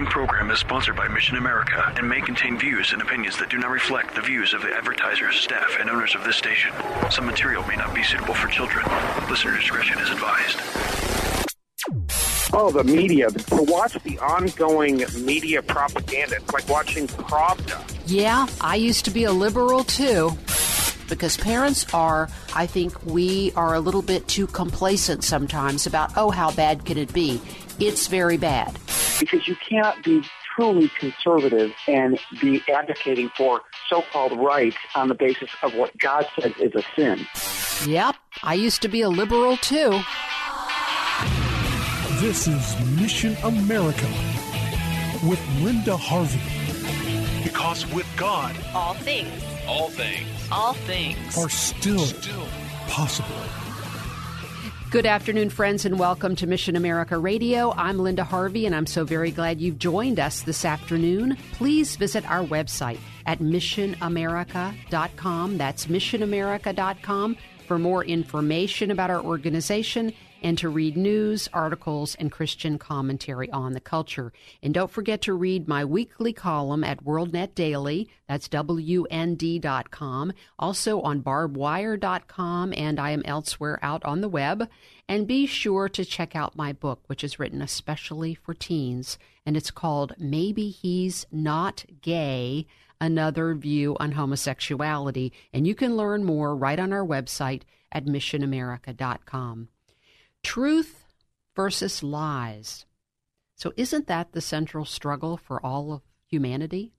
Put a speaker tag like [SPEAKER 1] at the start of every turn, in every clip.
[SPEAKER 1] The following program is sponsored by Mission America and may contain views and opinions that do not reflect the views of the advertisers, staff, and owners of this station. Some material may not be suitable for children. Listener discretion is advised.
[SPEAKER 2] Oh, the media. To watch the ongoing media propaganda, it's like watching Pravda.
[SPEAKER 3] Yeah, I used to be a liberal too. Because parents are, I think we are a little bit too complacent sometimes about, oh, how bad can it be? It's very bad.
[SPEAKER 2] Because you can't be truly conservative and be advocating for so-called rights on the basis of what God says is a sin.
[SPEAKER 3] Yep, I used to be a liberal too.
[SPEAKER 4] This is Mission America with Linda Harvey. Because with God,
[SPEAKER 5] all things,
[SPEAKER 6] all things,
[SPEAKER 5] all things
[SPEAKER 4] are still, still possible.
[SPEAKER 3] Good afternoon, friends, and welcome to Mission America Radio. I'm Linda Harvey, and I'm so very glad you've joined us this afternoon. Please visit our website at missionamerica.com. That's missionamerica.com for more information about our organization and to read news, articles, and Christian commentary on the culture. And don't forget to read my weekly column at WorldNet Daily. That's WND.com. Also on barbwire.com, and I am elsewhere out on the web. And be sure to check out my book, which is written especially for teens, and it's called Maybe He's Not Gay Another View on Homosexuality. And you can learn more right on our website at missionamerica.com. Truth versus lies. So, isn't that the central struggle for all of humanity?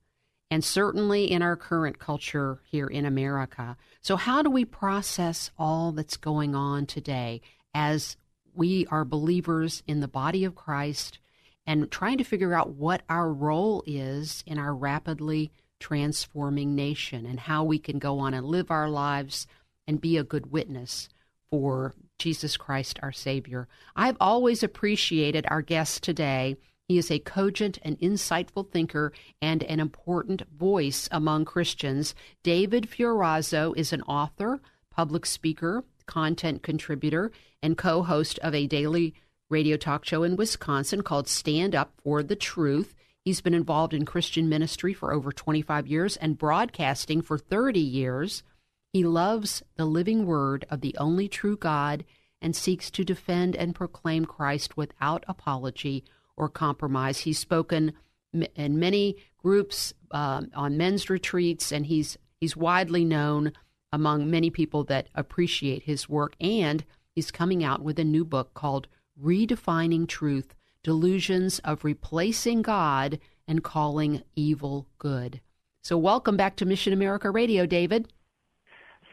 [SPEAKER 3] And certainly in our current culture here in America. So, how do we process all that's going on today as we are believers in the body of Christ and trying to figure out what our role is in our rapidly transforming nation and how we can go on and live our lives and be a good witness for Jesus Christ, our Savior. I've always appreciated our guest today. He is a cogent and insightful thinker and an important voice among Christians. David Fiorazo is an author, public speaker, content contributor, and co host of a daily radio talk show in Wisconsin called Stand Up for the Truth. He's been involved in Christian ministry for over 25 years and broadcasting for 30 years. He loves the living word of the only true God and seeks to defend and proclaim Christ without apology or compromise. He's spoken in many groups um, on men's retreats, and he's he's widely known among many people that appreciate his work. And he's coming out with a new book called "Redefining Truth: Delusions of Replacing God and Calling Evil Good." So, welcome back to Mission America Radio, David.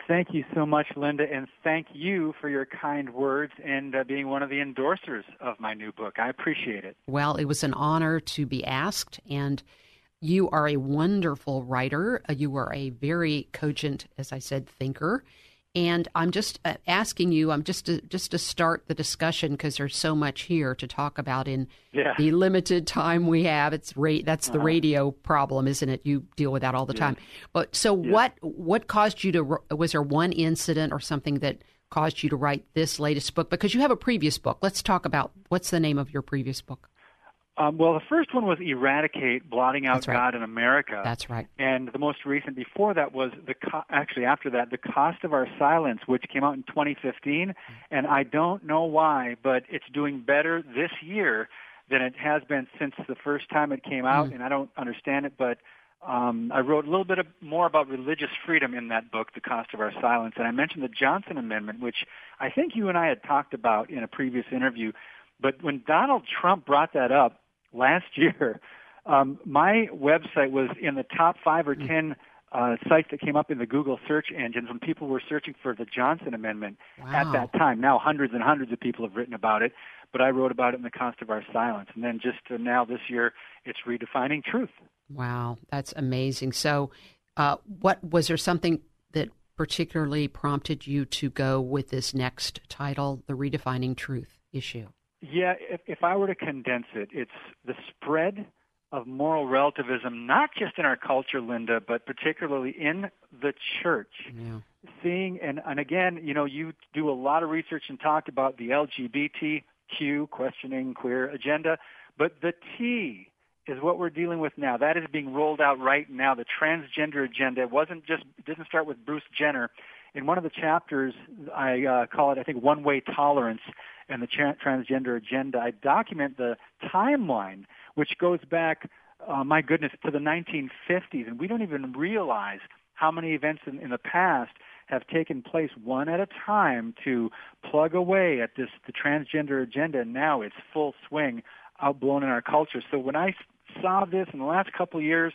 [SPEAKER 7] Thank you so much, Linda, and thank you for your kind words and uh, being one of the endorsers of my new book. I appreciate it.
[SPEAKER 3] Well, it was an honor to be asked, and you are a wonderful writer. Uh, you are a very cogent, as I said, thinker. And I'm just uh, asking you, I'm just to, just to start the discussion because there's so much here to talk about in
[SPEAKER 7] yeah.
[SPEAKER 3] the limited time we have. It's ra- that's the uh-huh. radio problem, isn't it? You deal with that all the
[SPEAKER 7] yeah.
[SPEAKER 3] time. But so
[SPEAKER 7] yeah.
[SPEAKER 3] what what caused you to was there one incident or something that caused you to write this latest book because you have a previous book. Let's talk about what's the name of your previous book?
[SPEAKER 7] Um, well, the first one was Eradicate, Blotting Out
[SPEAKER 3] right.
[SPEAKER 7] God in America.
[SPEAKER 3] That's right.
[SPEAKER 7] And the most recent before that was the co- actually after that, The Cost of Our Silence, which came out in 2015. And I don't know why, but it's doing better this year than it has been since the first time it came out. Mm. And I don't understand it, but um, I wrote a little bit of, more about religious freedom in that book, The Cost of Our Silence. And I mentioned the Johnson Amendment, which I think you and I had talked about in a previous interview. But when Donald Trump brought that up, last year, um, my website was in the top five or ten uh, sites that came up in the Google search engines when people were searching for the Johnson Amendment
[SPEAKER 3] wow.
[SPEAKER 7] at that time. Now hundreds and hundreds of people have written about it. but I wrote about it in The Cost of Our Silence. And then just now this year, it's Redefining Truth.
[SPEAKER 3] Wow, that's amazing. So, uh, what was there something that particularly prompted you to go with this next title, The Redefining Truth issue?
[SPEAKER 7] Yeah, if, if I were to condense it, it's the spread of moral relativism, not just in our culture, Linda, but particularly in the church.
[SPEAKER 3] Yeah.
[SPEAKER 7] Seeing, and, and again, you know, you do a lot of research and talk about the LGBTQ, questioning queer agenda, but the T is what we're dealing with now. That is being rolled out right now. The transgender agenda it wasn't just it didn't start with Bruce Jenner. In one of the chapters, I uh, call it I think one-way tolerance and the tra- transgender agenda. I document the timeline, which goes back, uh, my goodness, to the 1950s, and we don't even realize how many events in, in the past have taken place one at a time to plug away at this the transgender agenda. And now it's full swing, outblown in our culture. So when I saw this in the last couple of years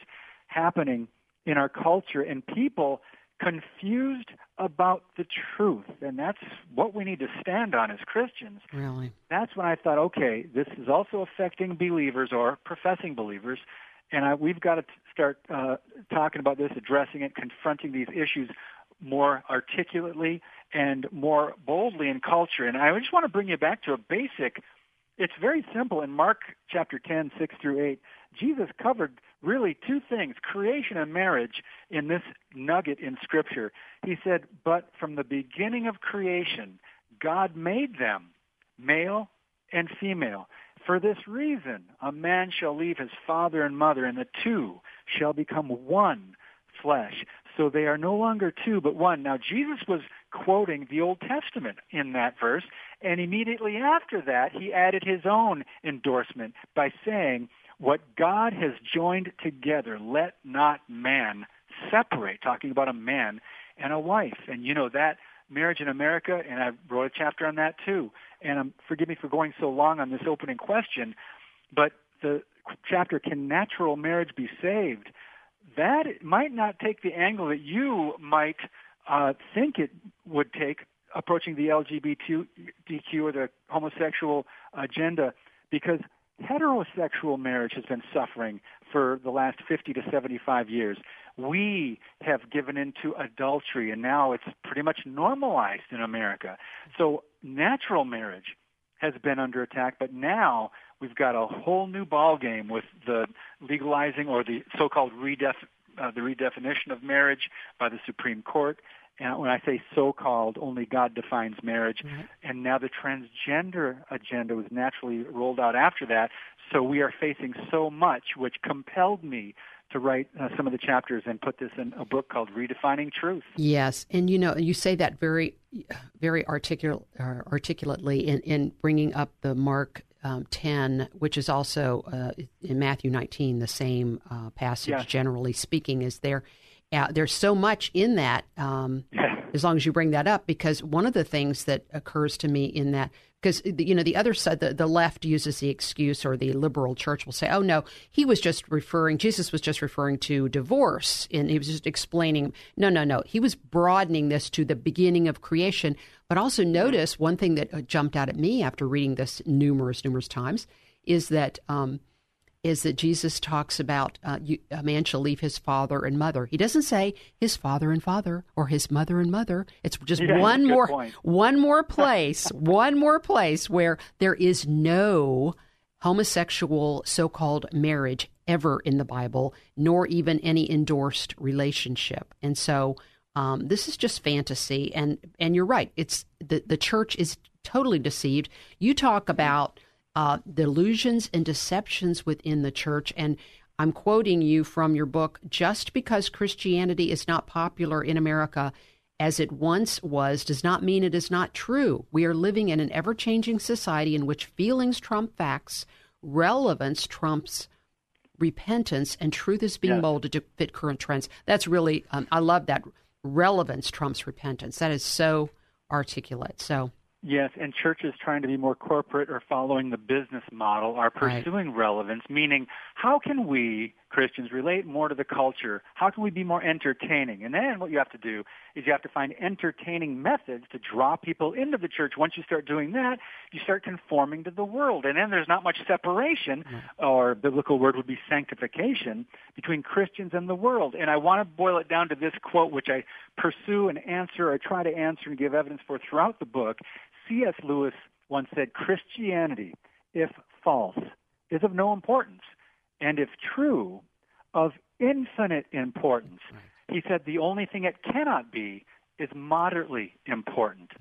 [SPEAKER 7] happening in our culture and people confused about the truth and that's what we need to stand on as Christians.
[SPEAKER 3] Really?
[SPEAKER 7] That's when I thought, okay, this is also affecting believers or professing believers and I, we've got to start uh, talking about this, addressing it, confronting these issues more articulately and more boldly in culture. And I just want to bring you back to a basic. It's very simple. In Mark chapter 10, 6 through 8, Jesus covered really two things, creation and marriage, in this nugget in Scripture. He said, But from the beginning of creation, God made them male and female. For this reason, a man shall leave his father and mother, and the two shall become one flesh. So they are no longer two, but one. Now, Jesus was quoting the Old Testament in that verse, and immediately after that, he added his own endorsement by saying, what God has joined together, let not man separate, talking about a man and a wife. And you know that marriage in America, and I wrote a chapter on that too. And um, forgive me for going so long on this opening question, but the chapter, Can Natural Marriage Be Saved? That might not take the angle that you might uh, think it would take approaching the LGBTQ or the homosexual agenda because heterosexual marriage has been suffering for the last 50 to 75 years. We have given into adultery, and now it's pretty much normalized in America. So natural marriage has been under attack, but now we've got a whole new ball game with the legalizing or the so-called redef- uh, the redefinition of marriage by the Supreme Court. And when I say so-called, only God defines marriage. Mm-hmm. And now the transgender agenda was naturally rolled out after that. So we are facing so much, which compelled me to write uh, some of the chapters and put this in a book called Redefining Truth.
[SPEAKER 3] Yes, and you know you say that very, very articulate, uh, articulately in, in bringing up the Mark um, 10, which is also uh, in Matthew 19, the same uh, passage, yes. generally speaking, is there uh, there's so much in that. Um, as long as you bring that up, because one of the things that occurs to me in that, because you know the other side, the, the left uses the excuse, or the liberal church will say, "Oh no, he was just referring. Jesus was just referring to divorce, and he was just explaining." No, no, no. He was broadening this to the beginning of creation. But also notice one thing that uh, jumped out at me after reading this numerous, numerous times is that. Um, is that Jesus talks about uh, you, a man shall leave his father and mother. He doesn't say his father and father or his mother and mother. It's just
[SPEAKER 7] yeah,
[SPEAKER 3] one more
[SPEAKER 7] point.
[SPEAKER 3] one more place, one more place where there is no homosexual so-called marriage ever in the Bible, nor even any endorsed relationship. And so um, this is just fantasy. And and you're right. It's the the church is totally deceived. You talk about uh, delusions and deceptions within the church. And I'm quoting you from your book just because Christianity is not popular in America as it once was does not mean it is not true. We are living in an ever changing society in which feelings trump facts, relevance trumps repentance, and truth is being molded to fit current trends. That's really, um, I love that. Relevance trumps repentance. That is so articulate. So,
[SPEAKER 7] Yes, and churches trying to be more corporate or following the business model are pursuing right. relevance, meaning how can we, Christians relate more to the culture? How can we be more entertaining? And then what you have to do is you have to find entertaining methods to draw people into the church. Once you start doing that, you start conforming to the world. And then there's not much separation, or biblical word would be sanctification, between Christians and the world. And I want to boil it down to this quote, which I pursue and answer, or try to answer and give evidence for throughout the book. C.S. Lewis once said, Christianity, if false, is of no importance and if true, of infinite importance. He said the only thing it cannot be is moderately important.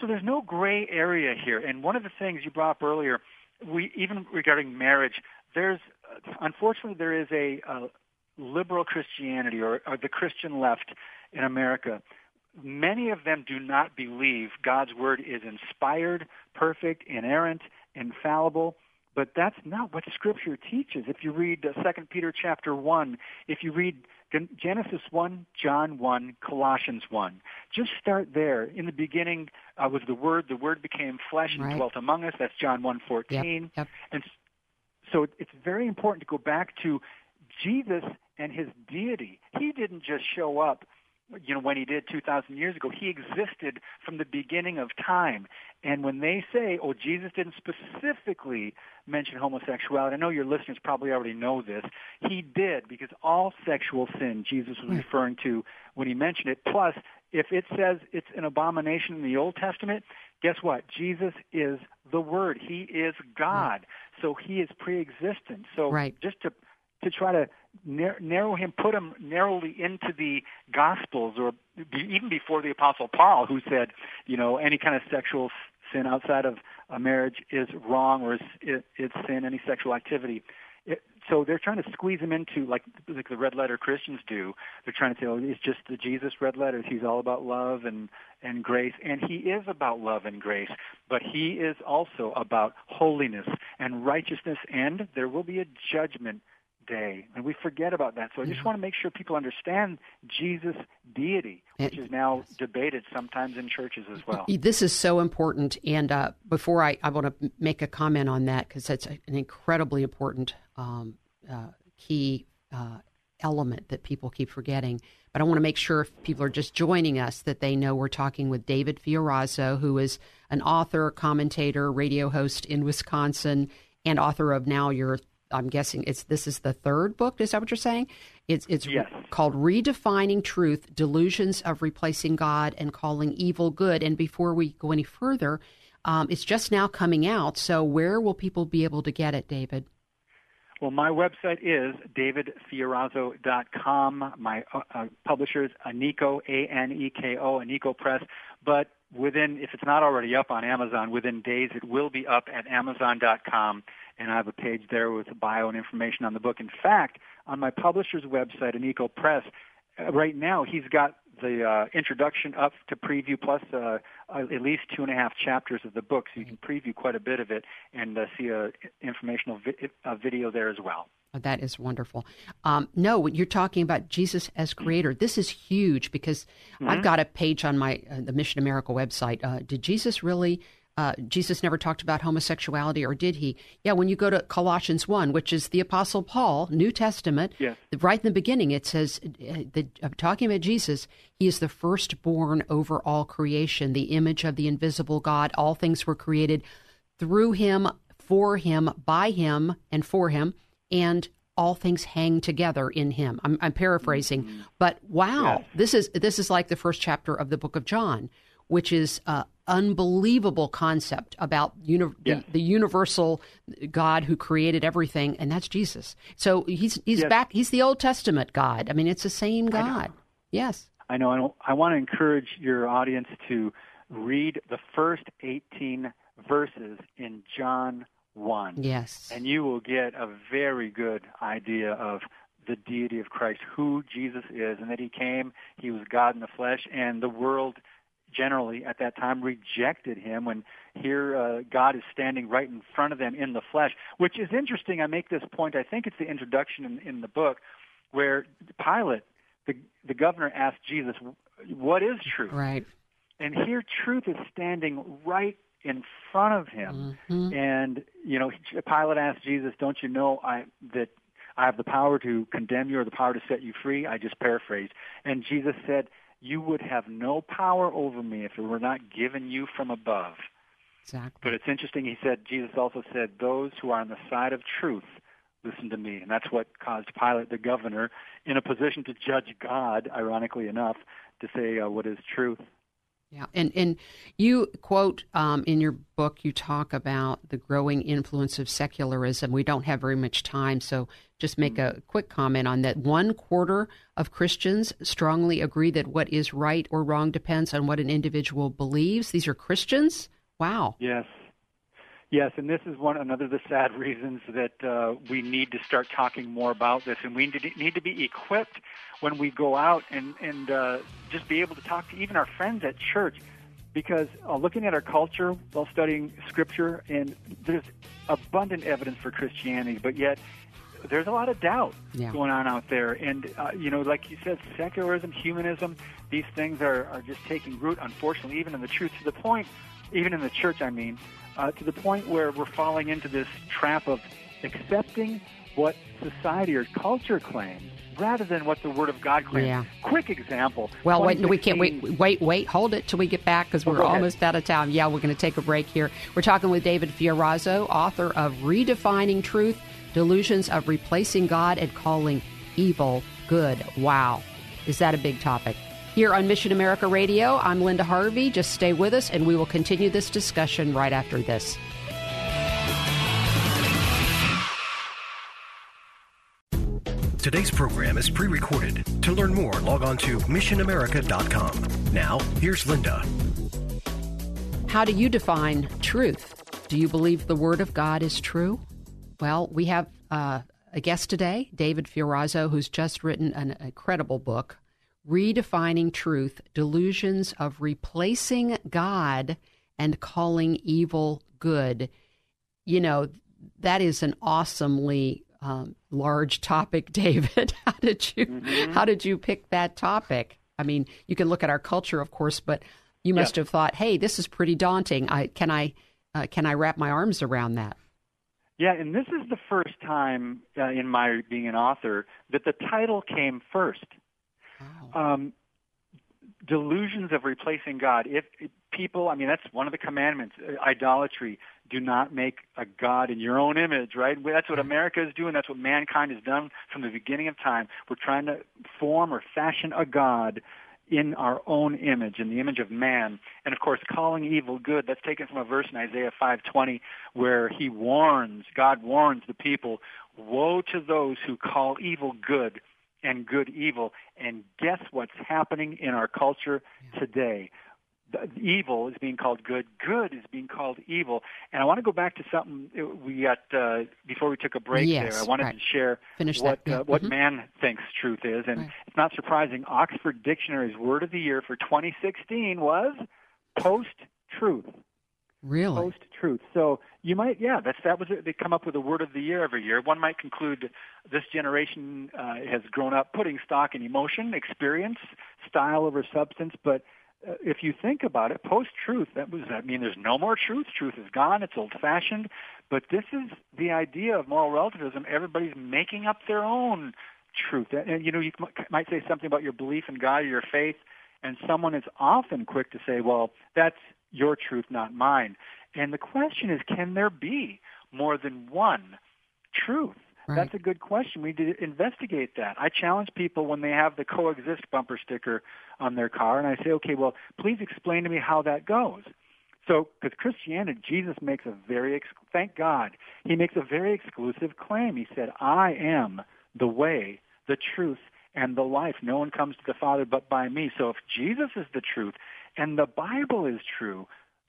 [SPEAKER 7] So there's no gray area here. And one of the things you brought up earlier, we even regarding marriage, there's unfortunately there is a, a liberal Christianity or, or the Christian left in America. Many of them do not believe God's word is inspired, perfect, inerrant, infallible but that's not what Scripture teaches. If you read uh, 2 Peter chapter 1, if you read Genesis 1, John 1, Colossians 1, just start there. In the beginning uh, was the Word. The Word became flesh and
[SPEAKER 3] Right.
[SPEAKER 7] dwelt among us. That's John 1, 14.
[SPEAKER 3] Yep, yep.
[SPEAKER 7] And so it's very important to go back to Jesus and his deity. He didn't just show up, you know, when he did 2,000 years ago. He existed from the beginning of time. And when they say, oh, Jesus didn't specifically mention homosexuality, I know your listeners probably already know this. He did, because all sexual sin Jesus was hmm. referring to when he mentioned it. Plus, if it says it's an abomination in the Old Testament, guess what? Jesus is the Word. He is hmm. God. So he is pre-existent. So
[SPEAKER 3] Right.
[SPEAKER 7] just to to try to nar- narrow him, put him narrowly into the Gospels, or even before the Apostle Paul, who said, you know, any kind of sexual sin outside of a marriage is wrong or is it, it's sin. Any sexual activity. It, so they're trying to squeeze him into like like the red letter Christians do. They're trying to say, oh, it's just the Jesus red letters. He's all about love and and grace, and he is about love and grace. But he is also about holiness and righteousness, and there will be a judgment day, and we forget about that. So I just want to make sure people understand Jesus' deity, which is now debated sometimes in churches as well.
[SPEAKER 3] This is so important. And uh, before I, I want to make a comment on that because that's an incredibly important um, uh, key uh, element that people keep forgetting. But I want to make sure if people are just joining us that they know we're talking with David Fiorazo, who is an author, commentator, radio host in Wisconsin, and author of now your. I'm guessing it's this is the third book. Is that what you're saying? It's it's
[SPEAKER 7] Yes.
[SPEAKER 3] called Redefining Truth Delusions of Replacing God and Calling Evil Good. And before we go any further, um, it's just now coming out. So, where will people be able to get it, David?
[SPEAKER 7] Well, my website is davidfiorazo.com. My uh, uh, publisher is Aneko, A-N-E-K-O, Aneko Press. But within, if it's not already up on Amazon, within days it will be up at amazon.com. And I have a page there with a bio and information on the book. In fact, on my publisher's website, Aneko Press, uh, right now he's got the uh, introduction up to preview plus uh, uh, at least two and a half chapters of the book, so you can preview quite a bit of it and uh, see a informational vi- a video there as well.
[SPEAKER 3] Oh, that is wonderful. Um, no, when you're talking about Jesus as creator. This is huge because I've got a page on my uh, the Mission America website. Uh, did Jesus really? Uh, Jesus never talked about homosexuality, or did he? Yeah, when you go to Colossians 1, which is the Apostle Paul, New Testament,
[SPEAKER 7] Yes.
[SPEAKER 3] right in the beginning, it says, uh, the, uh, talking about Jesus, he is the firstborn over all creation, the image of the invisible God. All things were created through him, for him, by him, and for him, and all things hang together in him. I'm, I'm paraphrasing, but wow, this is this is like the first chapter of the book of John, which is uh, unbelievable concept about uni-
[SPEAKER 7] Yes.
[SPEAKER 3] the, the universal God who created everything, and that's Jesus. So he's he's
[SPEAKER 7] Yes.
[SPEAKER 3] back. He's the Old Testament God. I mean, it's the same God. Yes.
[SPEAKER 7] I know. I, don't, I want to encourage your audience to read the first 18 verses in John 1.
[SPEAKER 3] Yes.
[SPEAKER 7] And you will get a very good idea of the deity of Christ, who Jesus is, and that he came, he was God in the flesh, and the world generally at that time rejected him when here uh, God is standing right in front of them in the flesh, which is interesting. I make this point. I think it's the introduction in, in the book where Pilate, the, the governor, asked Jesus, What is truth?
[SPEAKER 3] Right.
[SPEAKER 7] And here truth is standing right in front of him.
[SPEAKER 3] Mhm.
[SPEAKER 7] And, you know, Pilate asked Jesus, Don't you know I, that I have the power to condemn you or the power to set you free. I just paraphrase. And Jesus said, you would have no power over me if it were not given you from above.
[SPEAKER 3] Exactly.
[SPEAKER 7] But it's interesting, he said, Jesus also said, those who are on the side of truth listen to me. And that's what caused Pilate, the governor, in a position to judge God, ironically enough, to say uh, what is truth.
[SPEAKER 3] Yeah, and and you quote um, in your book, you talk about the growing influence of secularism. We don't have very much time, so just make a quick comment on that. One quarter of Christians strongly agree that what is right or wrong depends on what an individual believes. These are Christians. Wow.
[SPEAKER 7] Yes, Yes, and this is one another of the sad reasons that uh, we need to start talking more about this, and we need to be equipped when we go out and and uh, just be able to talk to even our friends at church, because uh, looking at our culture while studying Scripture, and there's abundant evidence for Christianity, but yet there's a lot of doubt
[SPEAKER 3] yeah.
[SPEAKER 7] going on out there, and uh, you know, like you said, secularism, humanism, these things are are just taking root, unfortunately, even in the truth to the point, even in the church. I mean uh, to the point where we're falling into this trap of accepting what society or culture claims rather than what the Word of God claims.
[SPEAKER 3] Yeah.
[SPEAKER 7] Quick example.
[SPEAKER 3] Well, wait, we can't wait. Wait, wait, hold it till we get back because we're
[SPEAKER 7] oh,
[SPEAKER 3] almost out of time. Yeah, we're going to take a break here. We're talking with David Fiorazo, author of Redefining Truth: Delusions of Replacing God and Calling Evil Good. Wow, is that a big topic? Here on Mission America Radio, I'm Linda Harvey. Just stay with us and we will continue this discussion right after this.
[SPEAKER 5] Today's program is pre recorded. To learn more, log on to missionamerica.com. Now, here's Linda.
[SPEAKER 3] How do you define truth? Do you believe the Word of God is true? Well, we have uh, a guest today, David Fiorazo, who's just written an incredible book redefining truth, delusions of replacing God and calling evil good. You know, that is an awesomely um, large topic, David. how did you mm-hmm. how did you pick that topic? I mean, you can look at our culture, of course, but you must yeah. have thought, "Hey, this is pretty daunting. I can I uh, can I wrap my arms around that?"
[SPEAKER 7] Yeah, and this is the first time uh, in my being an author that the title came first. Um, delusions of replacing God. If, if people, I mean, that's one of the commandments, uh, idolatry. Do not make a God in your own image, right? That's what America is doing. That's what mankind has done from the beginning of time. We're trying to form or fashion a God in our own image, in the image of man. And of course, calling evil good, that's taken from a verse in Isaiah 5:20 where he warns, God warns the people, woe to those who call evil good and good evil. And guess what's happening in our culture today? The evil is being called good. Good is being called evil. And I want to go back to something we got uh, before we took a break.
[SPEAKER 3] Yes,
[SPEAKER 7] there, I wanted
[SPEAKER 3] right.
[SPEAKER 7] to share
[SPEAKER 3] Finish
[SPEAKER 7] what uh, what
[SPEAKER 3] mm-hmm.
[SPEAKER 7] man thinks truth is, and
[SPEAKER 3] right.
[SPEAKER 7] it's not surprising. Oxford Dictionary's word of the year for 2016 was post truth.
[SPEAKER 3] Really?
[SPEAKER 7] Post truth. So you might, yeah, that's that was it. They come up with a word of the year every year. One might conclude this generation uh, has grown up putting stock in emotion, experience, style over substance. But uh, if you think about it, post truth, that was I mean, there's no more truth. Truth is gone. It's old fashioned. But this is the idea of moral relativism. Everybody's making up their own truth. And, and you know, you might say something about your belief in God or your faith, and someone is often quick to say, "Well, that's your truth, not mine." And the question is, can there be more than one truth?
[SPEAKER 3] Right.
[SPEAKER 7] That's a good question. We need to investigate that. I challenge people when they have the coexist bumper sticker on their car, and I say, okay, well, please explain to me how that goes. So, because Christianity, Jesus makes a very, ex- thank God, he makes a very exclusive claim. He said, I am the way, the truth, and the life. No one comes to the Father but by me. So if Jesus is the truth and the Bible is true,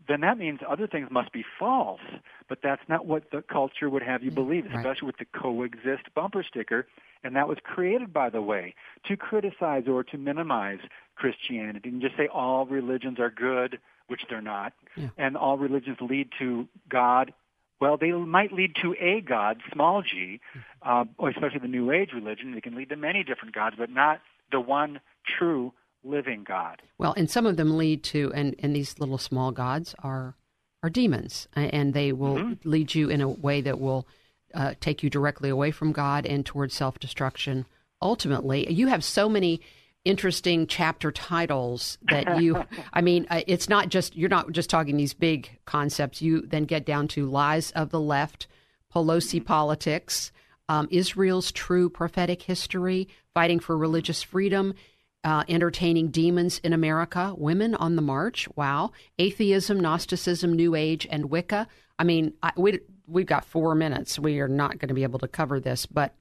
[SPEAKER 7] then that means other things must be false. But that's not what the culture would have you believe,
[SPEAKER 3] right.
[SPEAKER 7] especially with the coexist bumper sticker. And that was created, by the way, to criticize or to minimize Christianity and just say all religions are good, which they're not,
[SPEAKER 3] yeah.
[SPEAKER 7] and all religions lead to God. Well, they might lead to a God, small g, uh, or especially the New Age religion. They can lead to many different gods, but not the one true living God.
[SPEAKER 3] Well, and some of them lead to, and, and these little small gods are are demons, and they will
[SPEAKER 7] mm-hmm.
[SPEAKER 3] lead you in a way that will uh, take you directly away from God and towards self destruction. Ultimately, you have so many interesting chapter titles that you i mean uh, it's not just you're not just talking these big concepts you then get down to lies of the left pelosi politics um, israel's true prophetic history fighting for religious freedom uh, entertaining demons in america women on the march wow atheism gnosticism new age and wicca i mean I, we, we've got four minutes we are not going to be able to cover this but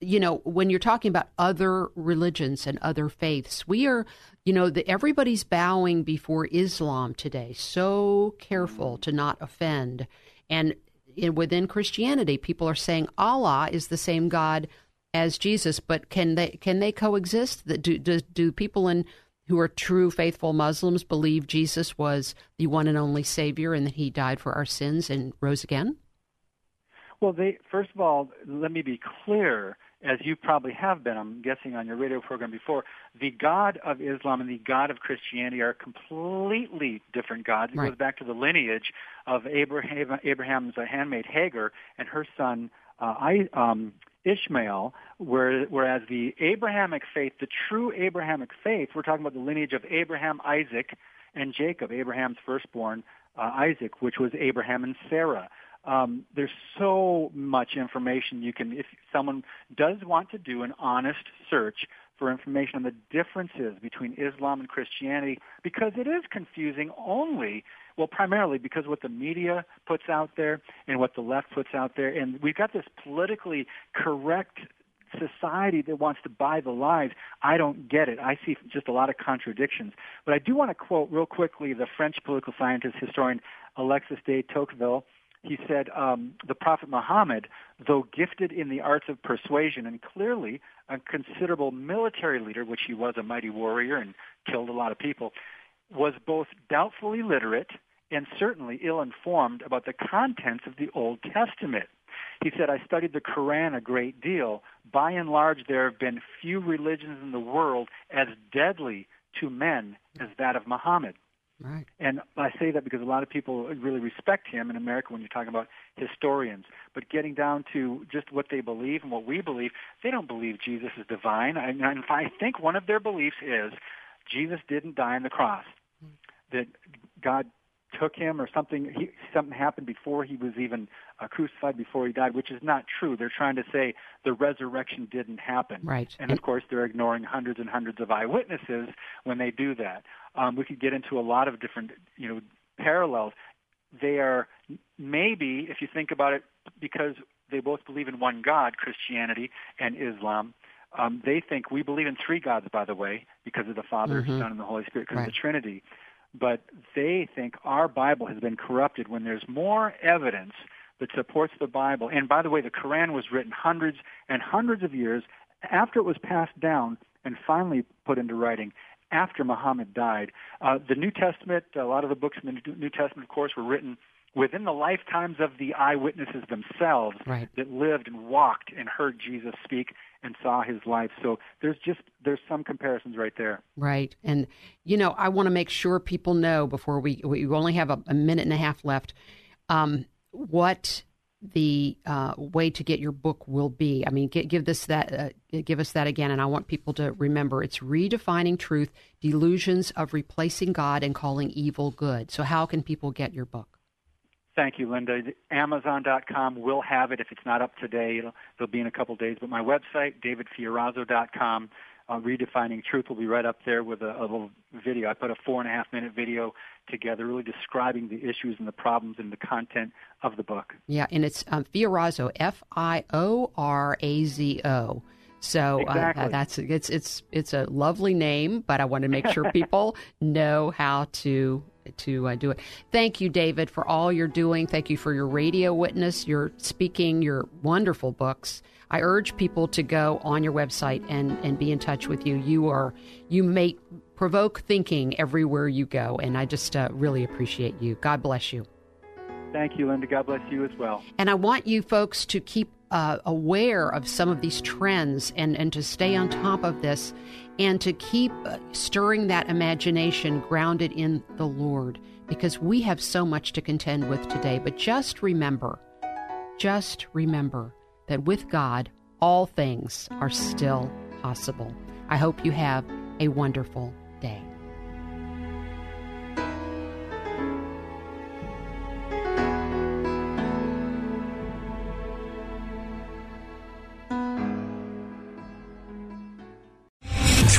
[SPEAKER 3] you know, when you're talking about other religions and other faiths, we are, you know, the, everybody's bowing before Islam today. So careful to not offend. And in, within Christianity, people are saying Allah is the same God as Jesus, but can they can they coexist? Do do, do people in who are true faithful Muslims believe Jesus was the one and only Savior and that He died for our sins and rose again?
[SPEAKER 7] Well, they first of all, let me be clear as you probably have been, I'm guessing on your radio program before, the God of Islam and the God of Christianity are completely different gods. It
[SPEAKER 3] right.
[SPEAKER 7] goes back to the lineage of Abraham, Abraham's handmaid Hagar and her son uh, I, um, Ishmael, whereas the Abrahamic faith, the true Abrahamic faith, we're talking about the lineage of Abraham, Isaac, and Jacob, Abraham's firstborn, uh, Isaac, which was Abraham and Sarah. Um, there's so much information you can, if someone does want to do an honest search for information on the differences between Islam and Christianity, because it is confusing only, well, primarily because what the media puts out there and what the left puts out there. And we've got this politically correct society that wants to buy the lies. I don't get it. I see just a lot of contradictions. But I do want to quote real quickly the French political scientist, historian Alexis de Tocqueville, he said um, the Prophet Muhammad, though gifted in the arts of persuasion and clearly a considerable military leader, which he was a mighty warrior and killed a lot of people, was both doubtfully literate and certainly ill-informed about the contents of the Old Testament. He said, I studied the Quran a great deal. By and large, there have been few religions in the world as deadly to men as that of Muhammad.
[SPEAKER 3] Right.
[SPEAKER 7] And I say that because a lot of people really respect him in America when you're talking about historians. But getting down to just what they believe and what we believe, they don't believe Jesus is divine. I, I think one of their beliefs is Jesus didn't die on the cross. Hmm. That God took him or something he, something happened before he was even uh, crucified before he died which is not true. They're trying to say the resurrection didn't happen.
[SPEAKER 3] Right.
[SPEAKER 7] And of course they're ignoring hundreds and hundreds of eyewitnesses when they do that. Um, we could get into a lot of different you know parallels. They are maybe if you think about it because they both believe in one god christianity and islam um, they think we believe in three gods by the way because of the father
[SPEAKER 3] mm-hmm.
[SPEAKER 7] son and the holy spirit because
[SPEAKER 3] right.
[SPEAKER 7] of the trinity but they think our Bible has been corrupted when there's more evidence that supports the Bible. And by the way, the Quran was written hundreds and hundreds of years after it was passed down and finally put into writing after Muhammad died. Uh, the New Testament, a lot of the books in the New Testament, of course, were written within the lifetimes of the eyewitnesses themselves
[SPEAKER 3] right.
[SPEAKER 7] that lived and walked and heard Jesus speak and saw his life. So there's just there's some comparisons right there.
[SPEAKER 3] Right, and you know I want to make sure people know before we we only have a, a minute and a half left. Um, what the uh, way to get your book will be. I mean, get, give this that uh, give us that again, and I want people to remember it's redefining truth, delusions of replacing God and calling evil good. So, how can people get your book?
[SPEAKER 7] Thank you, Linda. Amazon.com will have it if it's not up today. It'll, it'll be in a couple days. But my website, davidfiorazo.com, uh, Redefining Truth will be right up there with a, a little video. I put a four and a half minute video together, really describing the issues and the problems and the content of the book.
[SPEAKER 3] Yeah, and it's um, Fiorazo, F I O R A Z O. So
[SPEAKER 7] exactly.
[SPEAKER 3] uh, that's it's it's it's a lovely name, but I want to make sure people know how to to uh, do it. Thank you, David, for all you're doing. Thank you for your radio witness, your speaking, your wonderful books. I urge people to go on your website and, and be in touch with you. You are you make provoke thinking everywhere you go, and I just uh, really appreciate you. God bless you.
[SPEAKER 7] Thank you, Linda. God bless you as well.
[SPEAKER 3] And I want you folks to keep uh, aware of some of these trends and, and to stay on top of this and to keep uh, stirring that imagination grounded in the Lord because we have so much to contend with today. But just remember, just remember that with God, all things are still possible. I hope you have a wonderful day.